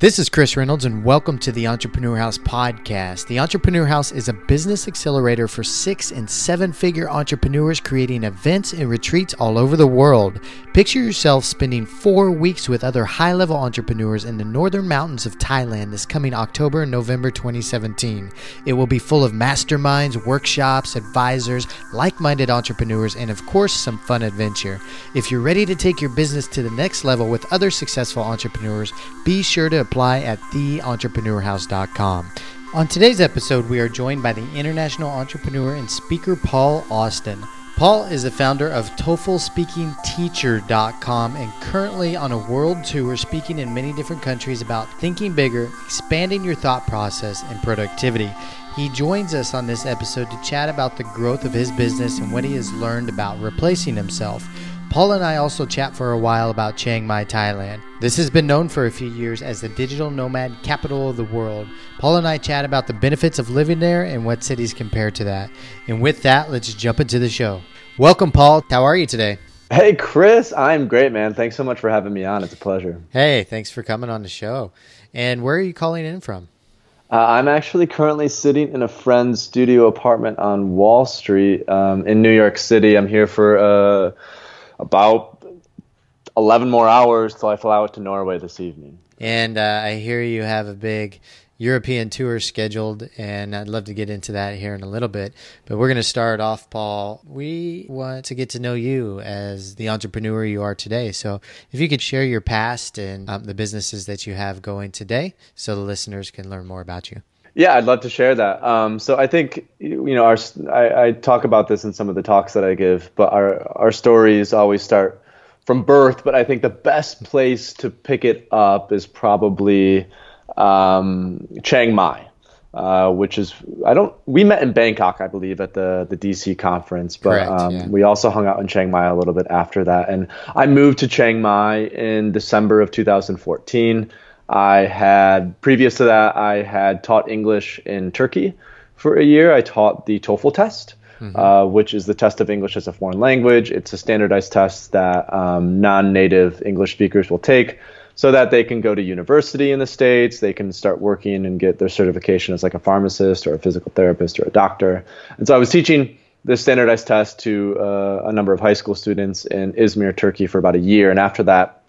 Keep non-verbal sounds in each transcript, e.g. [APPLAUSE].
This is Chris Reynolds, and welcome to the Entrepreneur House podcast. The Entrepreneur House is a business accelerator for six and seven figure entrepreneurs creating events and retreats all over the world. Picture yourself spending four weeks with other high level entrepreneurs in the northern mountains of Thailand this coming October and November 2017. It will be full of masterminds, workshops, advisors, like minded entrepreneurs, and of course, some fun adventure. If you're ready to take your business to the next level with other successful entrepreneurs, be sure to apply at theentrepreneurhouse.com. On today's episode, we are joined by the international entrepreneur and speaker Paul Austin. Paul is the founder of TOEFLSpeakingTeacher.com and currently on a world tour speaking in many different countries about thinking bigger, expanding your thought process, and productivity. He joins us on this episode to chat about the growth of his business and what he has learned about replacing himself. Paul and I also chat for a while about Chiang Mai, Thailand. This has been known for a few years as the digital nomad capital of the world. Paul and I chat about the benefits of living there and what cities compare to that. And with that, let's jump into the show. Welcome, Paul. How are you today? Hey, Chris. I'm great, man. Thanks so much for having me on. It's a pleasure. Hey, thanks for coming on the show. And where are you calling in from? Uh, I'm actually currently sitting in a friend's studio apartment on Wall Street um, in New York City. I'm here for. Uh, about 11 more hours till I fly out to Norway this evening. And uh, I hear you have a big European tour scheduled, and I'd love to get into that here in a little bit. But we're going to start off, Paul. We want to get to know you as the entrepreneur you are today. So if you could share your past and um, the businesses that you have going today so the listeners can learn more about you. Yeah, I'd love to share that. Um, so I think you know, our I, I, talk about this in some of the talks that I give, but our our stories always start from birth. But I think the best place to pick it up is probably um, Chiang Mai, uh, which is I don't we met in Bangkok, I believe, at the the DC conference, but Correct, um, yeah. we also hung out in Chiang Mai a little bit after that. And I moved to Chiang Mai in December of 2014. I had previous to that, I had taught English in Turkey for a year. I taught the TOEFL test, mm-hmm. uh, which is the test of English as a foreign language. It's a standardized test that um, non-native English speakers will take so that they can go to university in the states they can start working and get their certification as like a pharmacist or a physical therapist or a doctor and so i was teaching this standardized test to uh, a number of high school students in izmir turkey for about a year and after that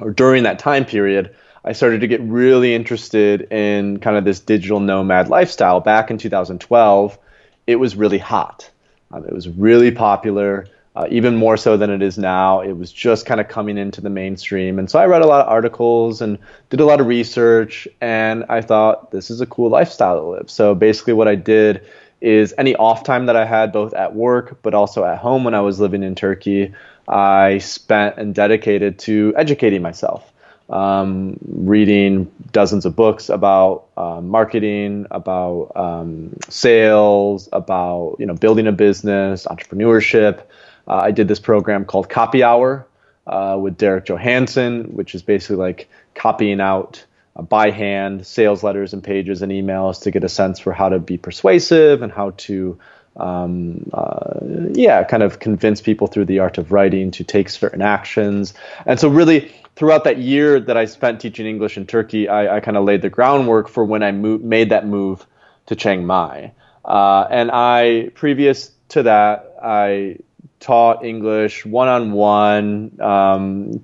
or during that time period I started to get really interested in kind of this digital nomad lifestyle. Back in 2012, it was really hot. Um, it was really popular, uh, even more so than it is now. It was just kind of coming into the mainstream. And so I read a lot of articles and did a lot of research, and I thought this is a cool lifestyle to live. So basically, what I did is any off time that I had, both at work but also at home when I was living in Turkey, I spent and dedicated to educating myself um, reading dozens of books about uh, marketing, about um, sales, about you know building a business, entrepreneurship. Uh, I did this program called Copy Hour uh, with Derek Johanson, which is basically like copying out uh, by hand sales letters and pages and emails to get a sense for how to be persuasive and how to um, uh, yeah, kind of convince people through the art of writing to take certain actions. And so, really, throughout that year that I spent teaching English in Turkey, I, I kind of laid the groundwork for when I mo- made that move to Chiang Mai. Uh, and I, previous to that, I taught English one on one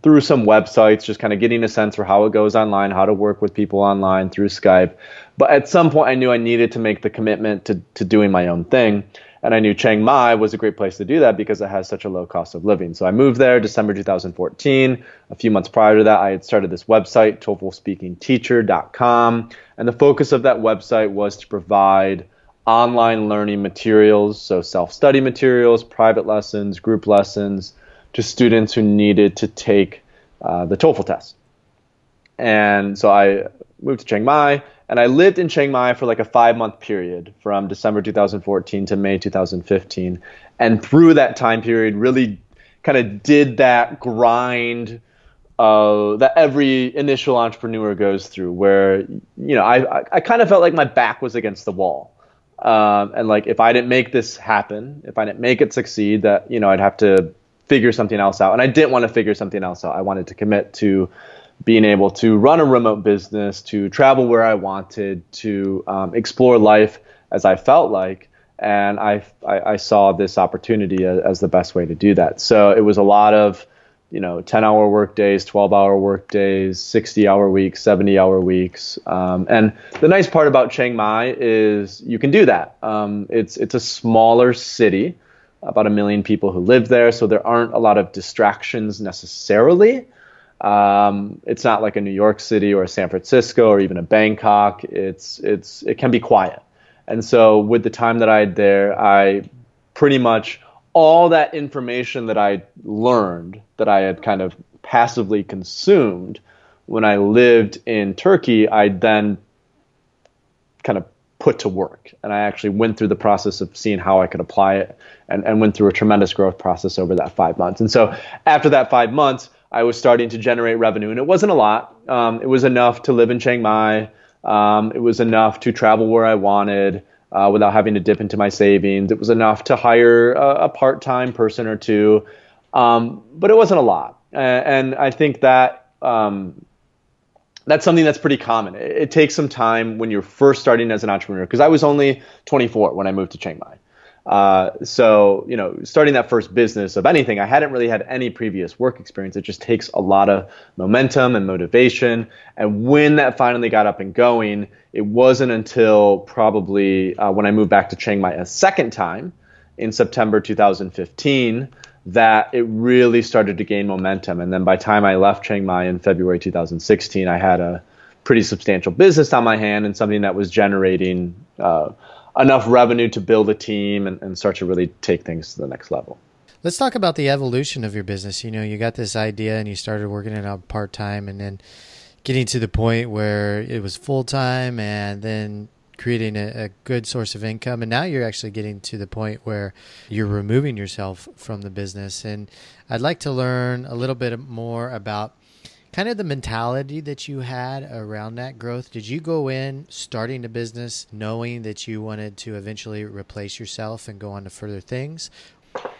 through some websites, just kind of getting a sense for how it goes online, how to work with people online through Skype. But at some point, I knew I needed to make the commitment to, to doing my own thing. And I knew Chiang Mai was a great place to do that because it has such a low cost of living. So I moved there December 2014. A few months prior to that, I had started this website, TOEFLSpeakingTeacher.com. And the focus of that website was to provide online learning materials, so self study materials, private lessons, group lessons, to students who needed to take uh, the TOEFL test. And so I moved to Chiang Mai and I lived in Chiang Mai for like a five month period from December 2014 to May 2015. And through that time period, really kind of did that grind uh, that every initial entrepreneur goes through, where you know I, I, I kind of felt like my back was against the wall, um, and like if I didn't make this happen, if I didn't make it succeed, that you know I'd have to figure something else out, and I didn't want to figure something else out. I wanted to commit to being able to run a remote business, to travel where I wanted, to um, explore life as I felt like. And I, I, I saw this opportunity as, as, the best way to do that. So it was a lot of, you know, 10 hour work days, 12 hour work days, 60 hour weeks, 70 hour weeks. Um, and the nice part about Chiang Mai is you can do that. Um, it's, it's a smaller city, about a million people who live there. So there aren't a lot of distractions necessarily. Um, it's not like a New York City or a San Francisco or even a Bangkok. It's it's it can be quiet. And so with the time that I had there, I pretty much all that information that I learned that I had kind of passively consumed when I lived in Turkey, I then kind of put to work. And I actually went through the process of seeing how I could apply it and, and went through a tremendous growth process over that five months. And so after that five months, I was starting to generate revenue, and it wasn't a lot. Um, it was enough to live in Chiang Mai. Um, it was enough to travel where I wanted uh, without having to dip into my savings. It was enough to hire a, a part-time person or two, um, but it wasn't a lot. And, and I think that um, that's something that's pretty common. It, it, takes some time when you're first starting as an entrepreneur. Because I was only 24 when I moved to Chiang Mai. Uh, so, you know, starting that first business of anything, I hadn't really had any previous work experience. It just takes a lot of momentum and motivation. And when that finally got up and going, it wasn't until probably uh, when I moved back to Chiang Mai a second time in September 2015 that it really started to gain momentum. And then by the time I left Chiang Mai in February 2016, I had a pretty substantial business on my hand and something that was generating. Uh, enough revenue to build a team and, and start to really take things to the next level. Let's talk about the evolution of your business. You know, you got this idea and you started working it out part time and then getting to the point where it was full time and then creating a, a, good source of income. And now you're actually getting to the point where you're removing yourself from the business. And I'd like to learn a little bit more about kind of the mentality that you had around that growth. Did you go in starting a business knowing that you wanted to eventually replace yourself and go on to further things?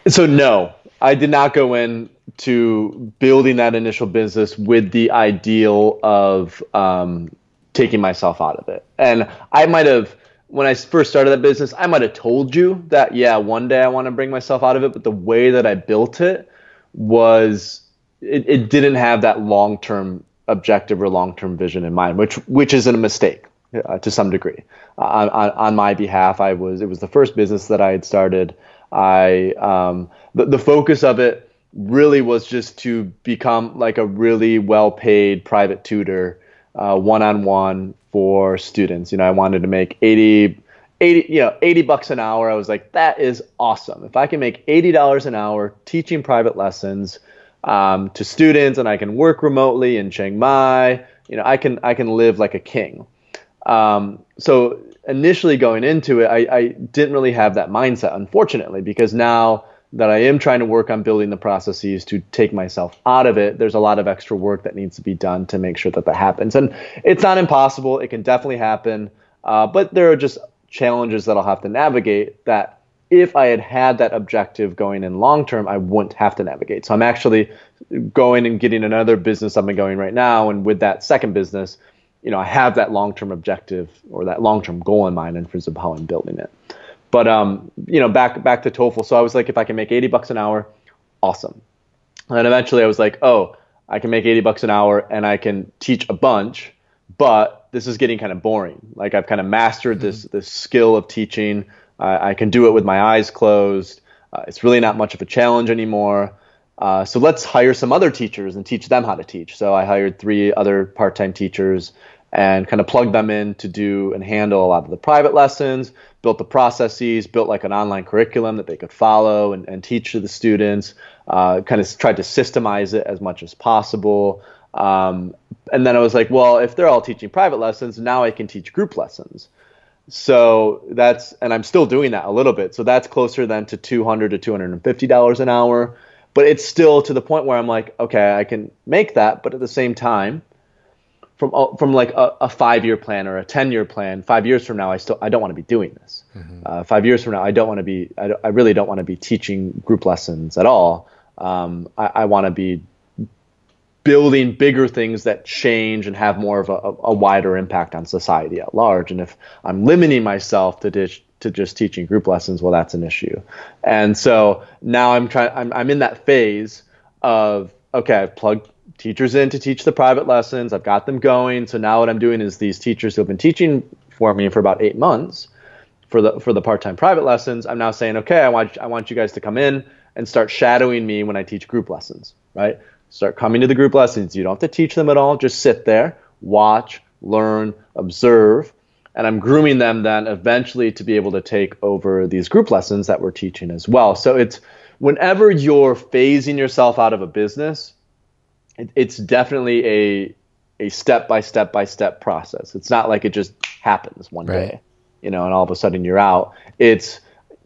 So no, I did not go in to building that initial business with the ideal of um, taking myself out of it. And I might have when I first started that business, I might have told you that yeah, one day I want to bring myself out of it, but the way that I built it was it, it didn't have that long term objective or long term vision in mind, which which isn't a mistake uh, to some degree. Uh, on, on my behalf, I was it was the first business that I had started. I um, the, the focus of it really was just to become like a really well paid private tutor, one on one for students. You know, I wanted to make 80 80 you know 80 bucks an hour i was like that is awesome if i can make $80 an hour teaching private lessons um, to students, and I can work remotely in Chiang Mai. You know, I can I can live like a king. Um, so initially going into it, I, I didn't really have that mindset, unfortunately, because now that I am trying to work on building the processes to take myself out of it, there's a lot of extra work that needs to be done to make sure that that happens. And it's not impossible; it can definitely happen, uh, but there are just challenges that I'll have to navigate that if I had had that objective going in long term, I wouldn't have to navigate. So I'm actually going and getting another business I'm going right now, and with that second business, you know, I have that long term objective or that long term goal in mind in terms of how I'm building it. But um, you know, back back to TOEFL. So I was like, if I can make 80 bucks an hour, awesome. And then eventually I was like, oh, I can make 80 bucks an hour and I can teach a bunch, but this is getting kind of boring. Like I've kind of mastered this mm-hmm. this skill of teaching. I, I can do it with my eyes closed. Uh, it's really not much of a challenge anymore. Uh, so let's hire some other teachers and teach them how to teach. So I hired three other part-time teachers and kind of plugged them in to do and handle a lot of the private lessons, built the processes, built like an online curriculum that they could follow and, and teach to the students, uh, kind of tried to systemize it as much as possible. Um, and then I was like, well, if they're all teaching private lessons, now I can teach group lessons. So that's and I'm still doing that a little bit. So that's closer than to 200 to 250 dollars an hour, but it's still to the point where I'm like, okay, I can make that, but at the same time, from from like a, a five year plan or a 10 year plan, five years from now, I still I don't want to be doing this. Mm-hmm. Uh, five years from now, I don't want to be I, I really don't want to be teaching group lessons at all. Um, I, I want to be building bigger things that change and have more of a, a, wider impact on society at large. And if I'm limiting myself to just to just teaching group lessons, well, that's an issue. And so now I'm trying. I'm, I'm in that phase of okay, I've plugged teachers in to teach the private lessons. I've got them going. So now what I'm doing is these teachers who have been teaching for me for about eight months for the for the part-time private lessons. I'm now saying, okay, I want I want you guys to come in and start shadowing me when I teach group lessons. Right? Start coming to the group lessons. You don't have to teach them at all. Just sit there, watch, learn, observe, and I'm grooming them then eventually to be able to take over these group lessons that we're teaching as well. So it's whenever you're phasing yourself out of a business, it, it's definitely a a step by step by step process. It's not like it just happens one right. day, you know, and all of a sudden you're out. It's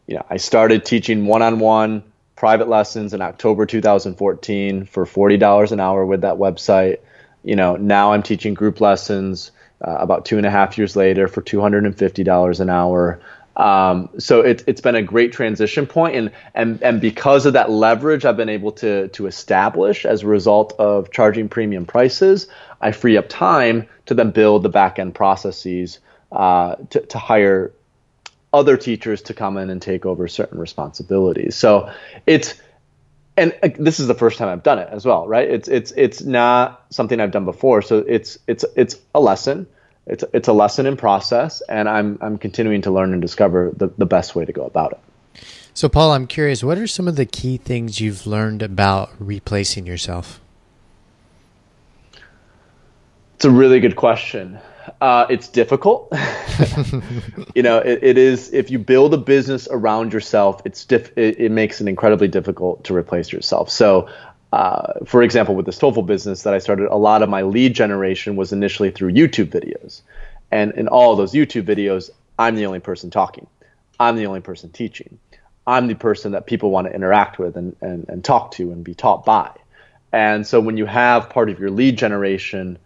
you know, I started teaching one on one private lessons in October 2014 for $40 an hour with that website. You know, now I'm teaching group lessons uh, about two and a half years later for $250 an hour. Um, so it, it's been a great transition point, and, and and because of that leverage I've been able to to establish as a result of charging premium prices, I free up time to then build the back end processes uh, to, to hire other teachers to come in and take over certain responsibilities. So it's and uh, this is the first time I've done it as well, right? It's it's it's not something I've done before, so it's it's it's a lesson. It's it's a lesson in process, and I'm I'm continuing to learn and discover the, the best way to go about it. So, Paul, I'm curious. What are some of the key things you've learned about replacing yourself? It's a really good question. Uh, it's difficult. [LAUGHS] you know, it, it is. If you build a business around yourself, it's diff, it, it makes it incredibly difficult to replace yourself. So, uh, for example, with this TOEFL business that I started, a lot of my lead generation was initially through YouTube videos, and in all those YouTube videos, I'm the only person talking. I'm the only person teaching. I'm the person that people want to interact with and, and, and talk to and be taught by. And so when you have part of your lead generation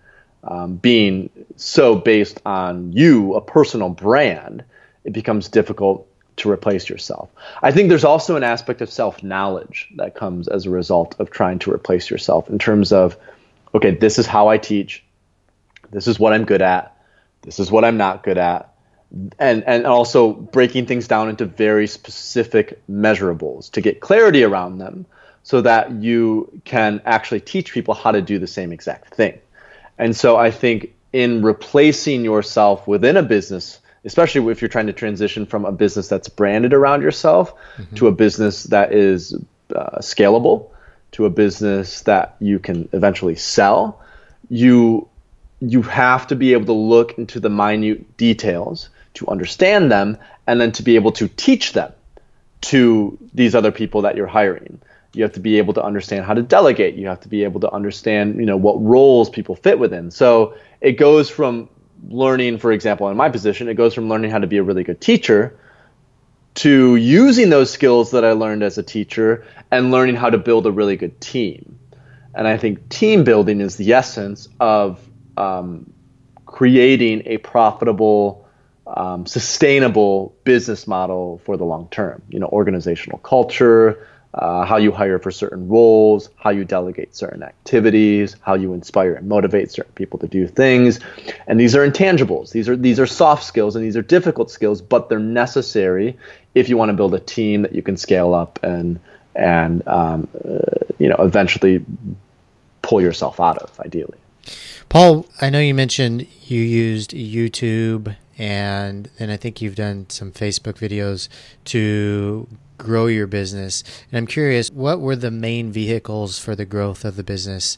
um, being so based on you, a personal brand, it becomes difficult to replace yourself. I think there's also an aspect of self knowledge that comes as a result of trying to replace yourself in terms of, okay, this is how I teach, this is what I'm good at, this is what I'm not good at. And, and also breaking things down into very specific measurables to get clarity around them so that you can actually teach people how to do the same exact thing. And so I think in replacing yourself within a business, especially if you're trying to transition from a business that's branded around yourself mm-hmm. to a business that is uh, scalable, to a business that you can eventually sell, you you have to be able to look into the minute details to understand them and then to be able to teach them to these other people that you're hiring you have to be able to understand how to delegate. You have to be able to understand you know what roles people fit within. So it goes from learning for example in my position it goes from learning how to be a really good teacher to using those skills that i learned as a teacher and learning how to build a really good team. And i think team building is the essence of um, creating a profitable um, sustainable business model for the long term. You know organizational culture uh, how you hire for certain roles, how you delegate certain activities, how you inspire and motivate certain people to do things. And these are intangibles. These are these are soft skills and these are difficult skills, but they're necessary if you want to build a team that you can scale up and and um, uh, you know eventually pull yourself out of, ideally. Paul, I know you mentioned you used YouTube and then I think you've done some Facebook videos to grow your business. And I'm curious, what were the main vehicles for the growth of the business?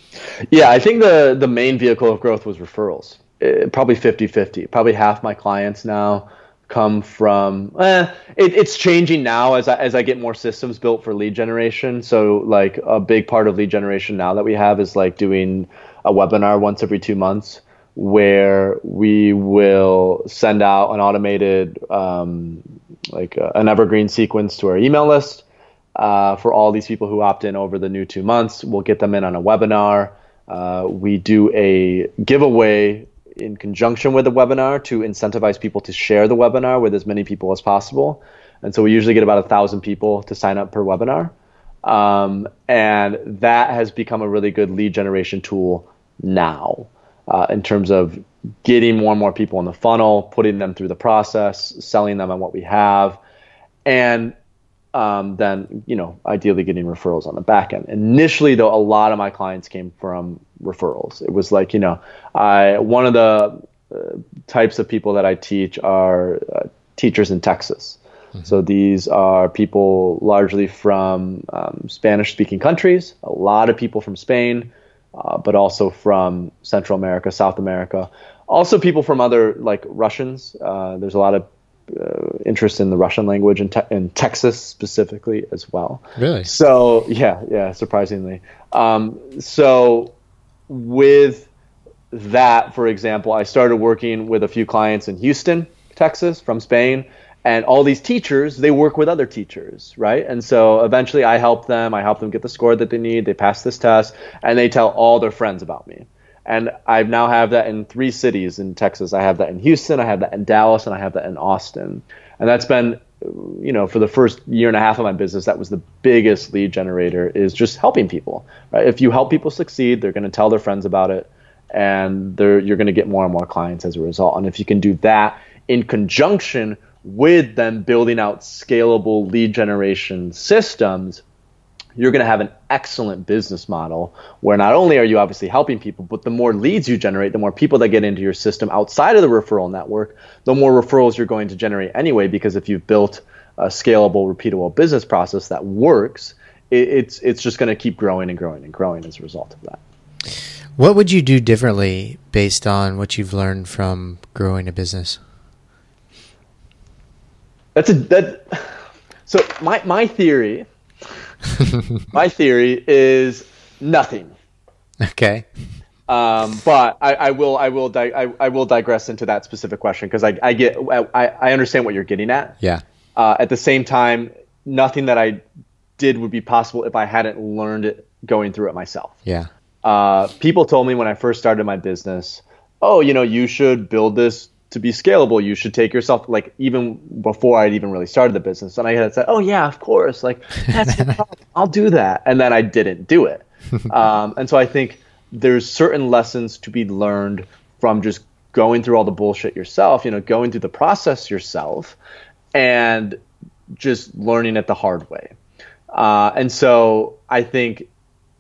Yeah, I think the the main vehicle of growth was referrals. It, uh, probably 50-50. Probably half my clients now come from eh, it, it's changing now as I, as I get more systems built for lead generation so like a big part of lead generation now that we have is like doing a webinar once every two months where we will send out an automated um, like uh, an evergreen sequence to our email list uh, for all these people who opt in over the new two months. We'll get them in on a webinar. Uh, we do a giveaway in conjunction with the webinar to incentivize people to share the webinar with as many people as possible. And so we usually get about a thousand people to sign up per webinar. Um, and that has become a really good lead generation tool now uh, in terms of getting more and more people in the funnel, putting them through the process, selling them on what we have, and um, then you know ideally getting referrals on the back end. Initially, though, a lot of my clients came from referrals. It was like you know, I one of the uh, types of people that I teach are uh, teachers in Texas. Mm-hmm. So these are people largely from um, Spanish-speaking countries. A lot of people from Spain, uh, but also from Central America, South America. Also, people from other like Russians. Uh, there's a lot of uh, interest in the Russian language in, te- in Texas specifically as well. Really? So yeah, yeah, surprisingly. Um, so with that, for example, I started working with a few clients in Houston, Texas, from Spain, and all these teachers they work with other teachers right? And so eventually i help them. I help them get the score that they need. They pass this test and they tell all their friends about me. And i now have that in three cities in texas. I have that in houston. I have that in dallas and i have that in austin. And that's been you know for the first year and a half of my business that was the biggest lead generator is just helping people right? If you help people succeed they're going to tell their friends about it and you're going to get more and more clients as a result. And if you can do that in conjunction with them building out scalable lead generation systems, you're going to have an excellent business model where not only are you obviously helping people, but the more leads you generate, the more people that get into your system outside of the referral network, the more referrals you're going to generate anyway. Because if you've built a scalable, repeatable business process that works, it's it's just going to keep growing and growing and growing as a result of that. What would you do differently based on what you've learned from growing a business? That's a that. So my my theory, [LAUGHS] my theory is nothing. Okay. Um, but I, I, will I will di- I, I will digress into that specific question because I, I get I, I understand what you're getting at. Yeah. Uh, at the same time, nothing that I did would be possible if I hadn't learned it going through it myself. Yeah. Uh, people told me when I first started my business, oh, you know, you should build this to be scalable, you should take yourself like even before I'd even really started the business. And I had said, "Oh yeah, of course, like that's [LAUGHS] I'll do that," and then I didn't do it. [LAUGHS] um, and so I think there's certain lessons to be learned from just going through all the bullshit yourself. You know, going through the process yourself, and just learning it the hard way. Uh, and so I think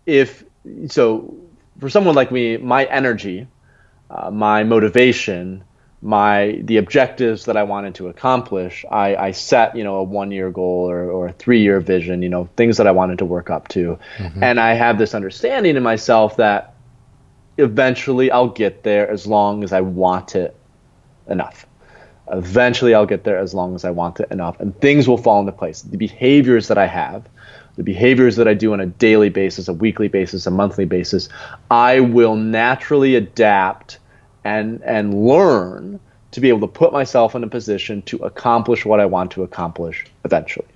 if so, for someone like me, my energy, uh, my motivation my the objectives that I wanted to accomplish, I, I set you know a one year goal or, or a three year vision, you know things that I wanted to work up to, mm-hmm. and I have this understanding in myself that eventually I'll get there as long as I want it enough. Eventually I'll get there as long as I want it enough, and things will fall into place. The behaviors that I have, the behaviors that I do on a daily basis, a weekly basis, a monthly basis, I will naturally adapt and and learn to be able to put myself in a position to accomplish what I want to accomplish eventually.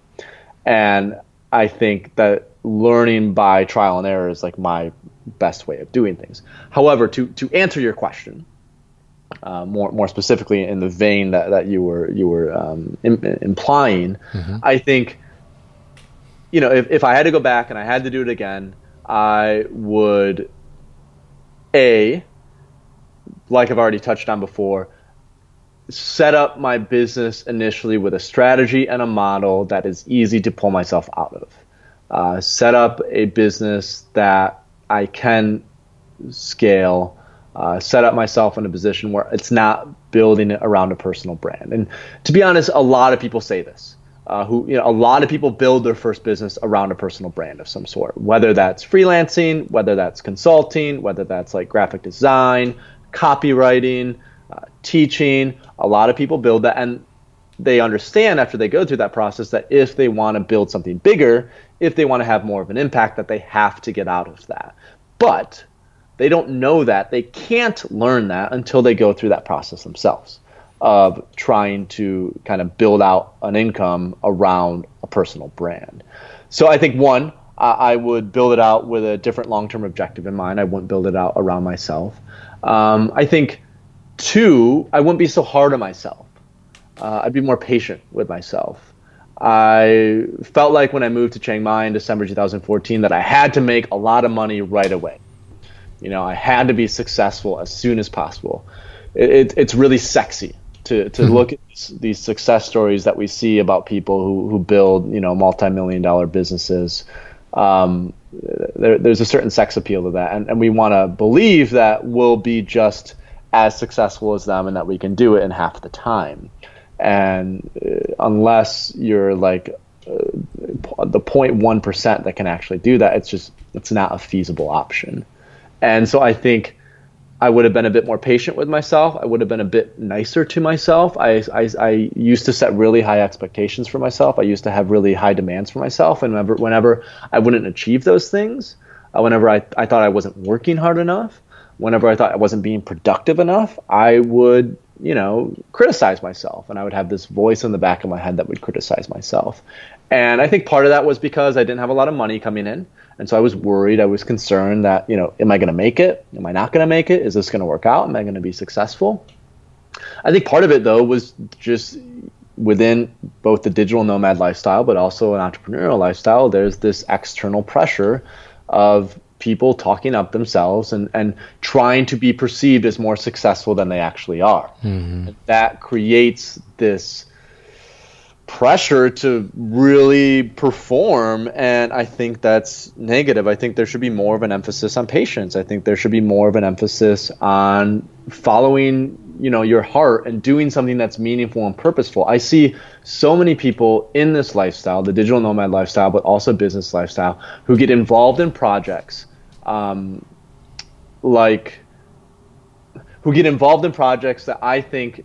And I think that learning by trial and error is like my best way of doing things. However, to to answer your question, uh, more more specifically in the vein that, that you were you were um, Im- implying, mm-hmm. I think you know if, if I had to go back and I had to do it again, I would a like I've already touched on before, set up my business initially with a strategy and a model that is easy to pull myself out of. Uh, set up a business that I can scale. Uh, set up myself in a position where it's not building it around a personal brand. And to be honest, a lot of people say this. Uh, who you know, a lot of people build their first business around a personal brand of some sort, whether that's freelancing, whether that's consulting, whether that's like graphic design, copywriting, uh, teaching. A lot of people build that, and they understand after they go through that process that if they want to build something bigger, if they want to have more of an impact, that they have to get out of that. But they don't know that. They can't learn that until they go through that process themselves of trying to kind of build out an income around a personal brand. So I think one, I would build it out with a different long term objective in mind. I wouldn't build it out around myself. Um, I think two, I wouldn't be so hard on myself. Uh, I'd be more patient with myself. I felt like when I moved to Chiang Mai in December 2014 that I had to make a lot of money right away. You know, I had to be successful as soon as possible. It, it, it's really sexy to, to mm-hmm. look at these success stories that we see about people who, who build, you know, multi-million dollar businesses. Um, there, there's a certain sex appeal to that. And, and we want to believe that we'll be just as successful as them and that we can do it in half the time. And uh, unless you're like uh, the 0.1% that can actually do that, it's just, it's not a feasible option. And so I think I would have been a bit more patient with myself. I would have been a bit nicer to myself. I, I, I, used to set really high expectations for myself. I used to have really high demands for myself. And whenever, whenever I wouldn't achieve those things, uh, whenever I, I thought I wasn't working hard enough, whenever I thought I wasn't being productive enough, I would, you know, criticize myself. And I would have this voice in the back of my head that would criticize myself. And I think part of that was because I didn't have a lot of money coming in. And so I was worried, I was concerned that, you know, am I going to make it? Am I not going to make it? Is this going to work out? Am I going to be successful? I think part of it, though, was just within both the digital nomad lifestyle, but also an entrepreneurial lifestyle, there's this external pressure of people talking up themselves and, and trying to be perceived as more successful than they actually are. Mm-hmm. That creates this pressure to really perform and i think that's negative. I think there should be more of an emphasis on patience. I think there should be more of an emphasis on following you know your heart and doing something that's meaningful and purposeful. I see so many people in this lifestyle the digital nomad lifestyle but also business lifestyle who get involved in projects um, like who get involved in projects that i think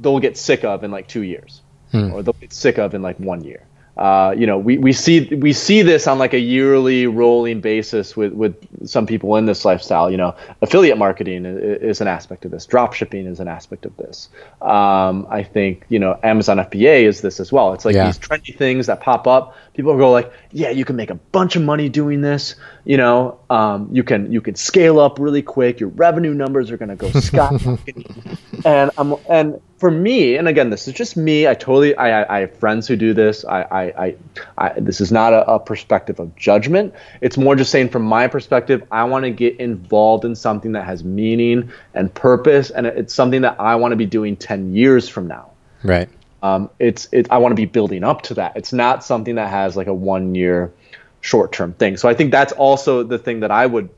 they'll get sick of in like two years, hmm. or they'll get sick of in like one year. Uh, you know, we, we see we see this on like a yearly rolling basis with, with some people in this lifestyle. You know, affiliate marketing is, is an aspect of this. Drop shipping is an aspect of this. Um, I think you know Amazon FBA is this as well. It's like yeah. these trendy things that pop up. People go like, yeah, you can make a bunch of money doing this. You know, um, you can you can scale up really quick. Your revenue numbers are going to go [LAUGHS] skyrocketing. and I'm and for me, and again, this is just me. I totally, I, I have friends who do this. I, I, I, I this is not a, a, perspective of judgment. It's more just saying, from my perspective, I want to get involved in something that has meaning and purpose, and it's something that I want to be doing ten years from now. Right. Um, it's, it, I want to be building up to that. It's not something that has like a one year, short term thing. So I think that's also the thing that I would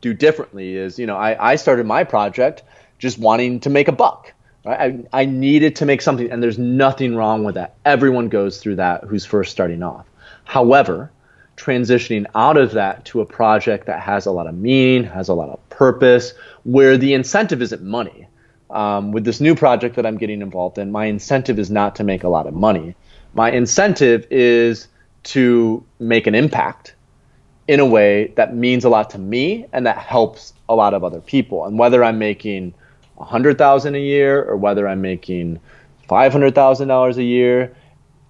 do differently. Is you know, I, I started my project just wanting to make a buck I, I needed to make something, and there's nothing wrong with that. Everyone goes through that who's first starting off. However, transitioning out of that to a project that has a lot of meaning, has a lot of purpose, where the incentive isn't money. Um, with this new project that I'm getting involved in, my incentive is not to make a lot of money. My incentive is to make an impact in a way that means a lot to me and that helps a lot of other people. And whether I'm making a hundred thousand a year or whether I'm making five hundred thousand dollars a year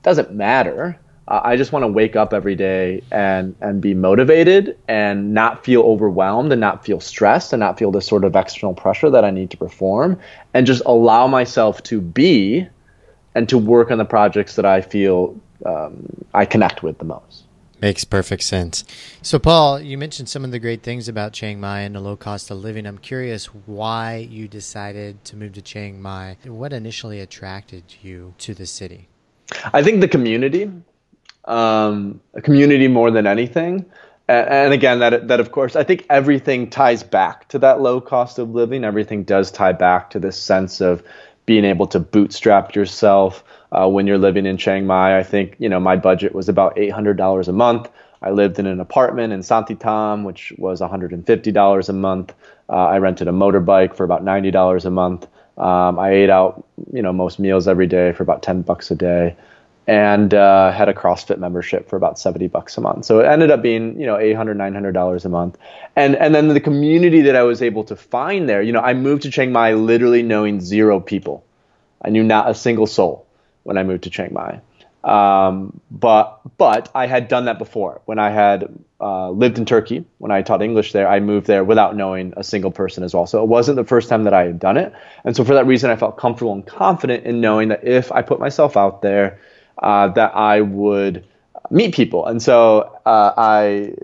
doesn't matter. Uh, I just want to wake up every day and and be motivated and not feel overwhelmed and not feel stressed and not feel this sort of external pressure that I need to perform and just allow myself to be and to work on the projects that I feel um, I connect with the most. Makes perfect sense. So, Paul, you mentioned some of the great things about Chiang Mai and the low cost of living. I'm curious why you decided to move to Chiang Mai. What initially attracted you to the city? I think the community, um, a community more than anything. And, and again, that that of course, I think everything ties back to that low cost of living. Everything does tie back to this sense of being able to bootstrap yourself uh, when you're living in Chiang Mai. I think you know my budget was about $800 a month. I lived in an apartment in Santitam, which was $150 a month. Uh, I rented a motorbike for about $90 a month. Um, I ate out, you know, most meals every day for about 10 bucks a day, and uh, had a CrossFit membership for about 70 bucks a month. So it ended up being, you know, 800, 900 dollars a month. And and then the community that I was able to find there, you know, I moved to Chiang Mai literally knowing zero people. I knew not a single soul when I moved to Chiang Mai. Um, but but I had done that before when I had uh, lived in Turkey. When I taught English there, I moved there without knowing a single person as well. So it wasn't the first time that I had done it, and so for that reason, I felt comfortable and confident in knowing that if I put myself out there, uh, that I would meet people. And so uh, I,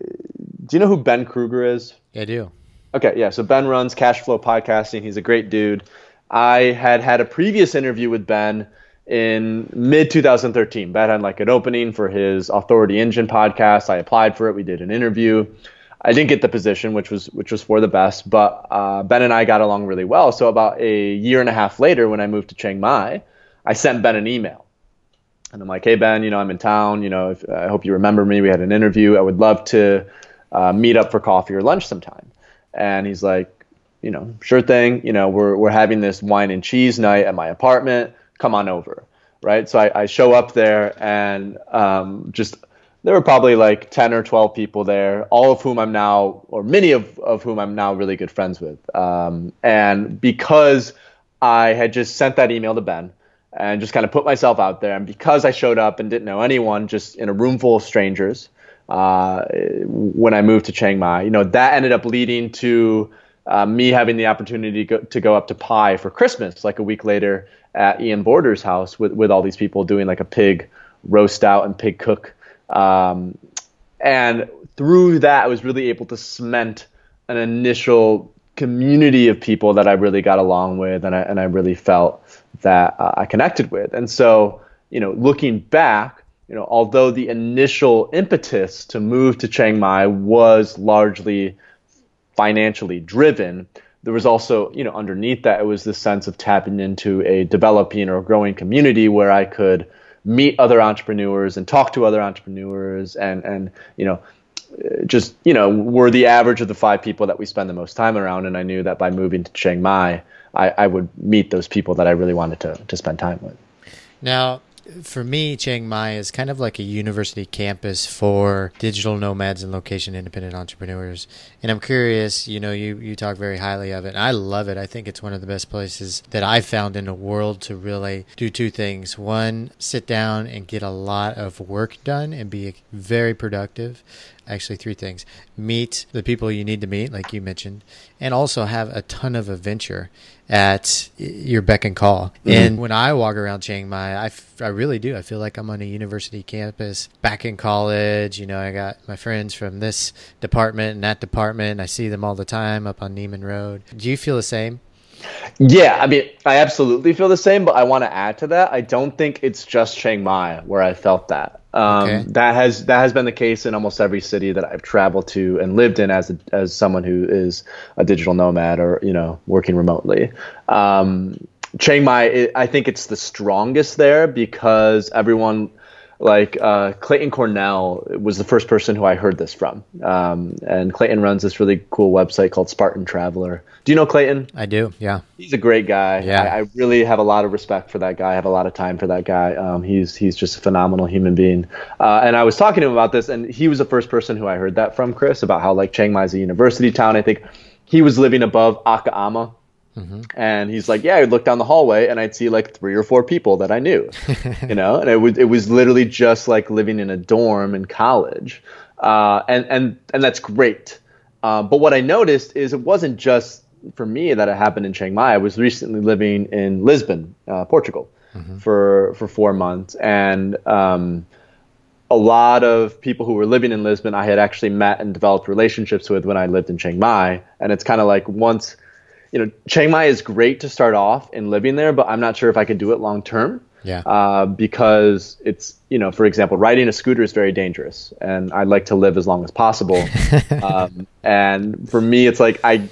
do you know who Ben Kruger is? Yeah, I do. Okay, yeah. So Ben runs Cashflow Podcasting. He's a great dude. I had had a previous interview with Ben in mid 2013. Ben had like an opening for his Authority Engine podcast. I applied for it. We did an interview. I didn't get the position, which was which was for the best. But uh, Ben and I got along really well. So about a year and a half later, when I moved to Chiang Mai, I sent Ben an email, and I'm like, "Hey Ben, you know I'm in town. You know if, I hope you remember me. We had an interview. I would love to uh, meet up for coffee or lunch sometime." And he's like, "You know, sure thing. You know we're we're having this wine and cheese night at my apartment." come on over, right? So I, I show up there and um, just there were probably like 10 or 12 people there, all of whom I'm now, or many of, of whom I'm now really good friends with. Um, and because I had just sent that email to Ben and just kind of put myself out there, and because I showed up and didn't know anyone, just in a room full of strangers, uh, when I moved to Chiang Mai, you know, that ended up leading to uh, me having the opportunity to go, to go up to Pai for Christmas, like a week later at Ian Borders' house with, with all these people doing like a pig roast out and pig cook. Um, and through that, I was really able to cement an initial community of people that I really got along with and I, and I really felt that uh, I connected with. And so, you know, looking back, you know, although the initial impetus to move to Chiang Mai was largely financially driven, there was also, you know, underneath that, it was this sense of tapping into a developing or growing community where I could meet other entrepreneurs and talk to other entrepreneurs and, and, you know, just, you know, we're the average of the five people that we spend the most time around. And I knew that by moving to Chiang Mai, I, I would meet those people that I really wanted to, to spend time with. Now, for me, Chiang Mai is kind of like a university campus for digital nomads and location independent entrepreneurs. And I'm curious, you know, you, you talk very highly of it. I love it. I think it's one of the best places that I've found in the world to really do two things. One, sit down and get a lot of work done and be very productive actually three things. Meet the people you need to meet like you mentioned and also have a ton of adventure at your beck and call. Mm-hmm. and when i walk around chiang mai I, f- I really do. I feel like i'm on a university campus back in college you know i got my friends from this department and that department i see them all the time up on Nimman road. Do you feel the same yeah, I mean, I absolutely feel the same, but I want to add to that. I don't think it's just Chiang Mai where I felt that. Um, okay. That has that has been the case in almost every city that I've traveled to and lived in as a, as someone who is a digital nomad or you know working remotely. Um, Chiang Mai, it, I think it's the strongest there because everyone like uh, Clayton Cornell was the first person who I heard this from. Um, and Clayton runs this really cool website called Spartan Traveler. Do you know Clayton? I do, yeah. He's a great guy. Yeah. I, I really have a lot of respect for that guy. I have a lot of time for that guy. Um, he's he's just a phenomenal human being. Uh, and I was talking to him about this, and he was the first person who I heard that from, Chris, about how like Chiang Mai is a university town. I think he was living above Ama. Mm-hmm. And he's like, yeah, I'd look down the hallway and I'd see like three or four people that I knew, [LAUGHS] you know, and it was it was literally just like living in a dorm in college, uh, and and and that's great. Uh, but what I noticed is it wasn't just for me that it happened in Chiang Mai. I was recently living in Lisbon, uh, Portugal, mm-hmm. for for four months, and um, a lot of people who were living in Lisbon I had actually met and developed relationships with when I lived in Chiang Mai, and it's kind of like once you know, Chiang Mai is great to start off and living there, but I'm not sure if I could do it long term. Yeah. Uh, because it's, you know, for example, riding a scooter is very dangerous, and I'd like to live as long as possible. [LAUGHS] um, and for me, it's like I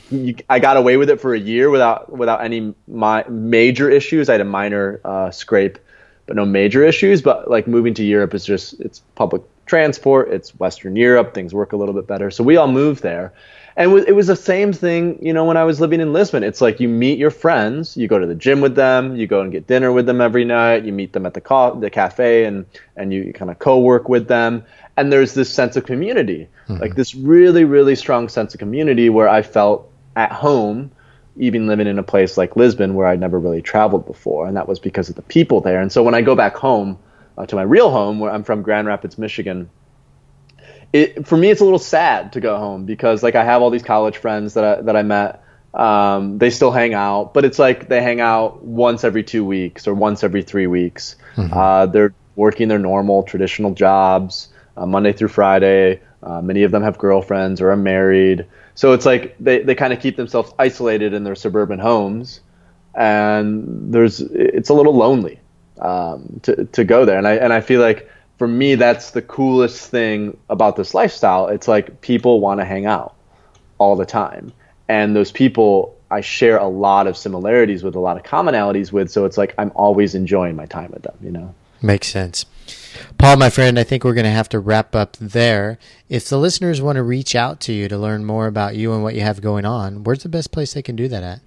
I got away with it for a year without without any my major issues. I had a minor uh, scrape, but no major issues. But like moving to Europe is just it's public transport. It's Western Europe. Things work a little bit better. So we all moved there and it was the same thing, you know, when I was living in Lisbon. It's like you meet your friends, you go to the gym with them, you go and get dinner with them every night, you meet them at the ca- the cafe, and and you kind of co-work with them, and there's this sense of community, mm-hmm. like this really really strong sense of community where I felt at home, even living in a place like Lisbon where I'd never really traveled before, and that was because of the people there. And so when I go back home, uh, to my real home, where I'm from Grand Rapids, Michigan, it for me it's a little sad to go home because like I have all these college friends that I, that I met. Um, they still hang out, but it's like they hang out once every two weeks or once every three weeks. Mm-hmm. Uh, they're working their normal traditional jobs uh, Monday through Friday. Uh, many of them have girlfriends or are married. So it's like they, they kind of keep themselves isolated in their suburban homes, and there's it's a little lonely um, to to go there. And I and I feel like for me that's the coolest thing about this lifestyle. It's like people want to hang out all the time, and those people I share a lot of similarities with, a lot of commonalities with. So it's like I'm always enjoying my time with them. You know. Makes sense. Paul, my friend, I think we're going to have to wrap up there. If the listeners want to reach out to you to learn more about you and what you have going on, where's the best place they can do that at?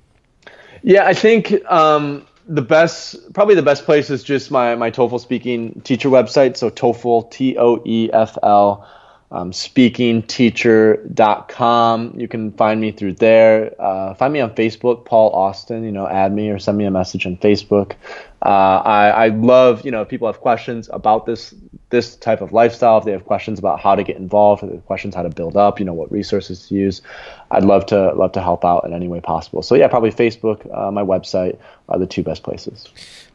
Yeah, I think um, the best, probably the best place is just my, my TOEFL speaking teacher website. So TOEFL, T O E F L, um, speakingteacher.com. You can find me through there. Uh, find me on Facebook, Paul Austin, you know, add me or send me a message on Facebook. Uh, I, I love, you know, if people have questions about this this type of lifestyle, if they have questions about how to get involved, if they have questions how to build up, you know, what resources to use, I'd love to love to help out in any way possible. So yeah, probably Facebook, uh, my website are the two best places.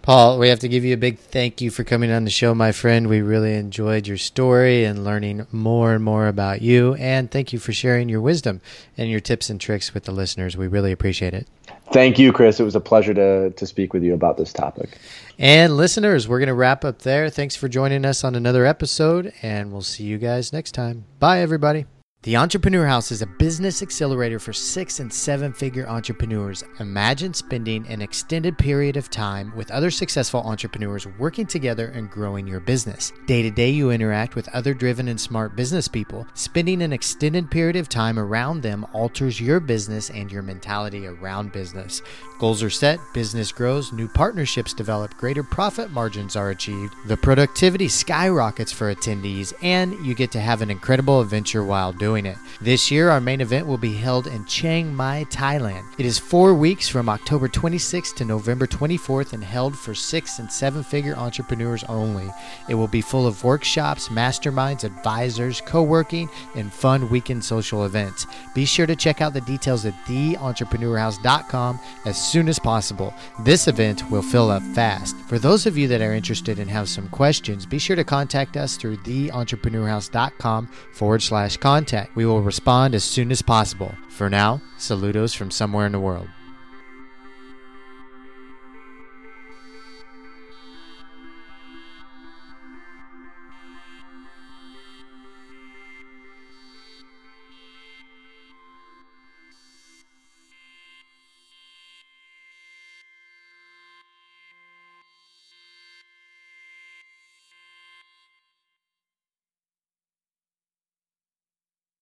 Paul, we have to give you a big thank you for coming on the show, my friend. We really enjoyed your story and learning more and more about you. And thank you for sharing your wisdom and your tips and tricks with the listeners. We really appreciate it. Thank you, Chris. It was a pleasure to, to speak with you about this topic. And listeners, we're going to wrap up there. Thanks for joining us on another episode, and we'll see you guys next time. Bye, everybody. The Entrepreneur House is a business accelerator for six and seven figure entrepreneurs. Imagine spending an extended period of time with other successful entrepreneurs working together and growing your business. Day to day, you interact with other driven and smart business people. Spending an extended period of time around them alters your business and your mentality around business. Goals are set, business grows, new partnerships develop, greater profit margins are achieved, the productivity skyrockets for attendees, and you get to have an incredible adventure while doing it. This year, our main event will be held in Chiang Mai, Thailand. It is four weeks from October 26th to November 24th and held for six and seven figure entrepreneurs only. It will be full of workshops, masterminds, advisors, co working, and fun weekend social events. Be sure to check out the details at theentrepreneurhouse.com as soon as possible. This event will fill up fast. For those of you that are interested and have some questions, be sure to contact us through theentrepreneurhouse.com forward slash contact. We will respond as soon as possible. For now, saludos from somewhere in the world.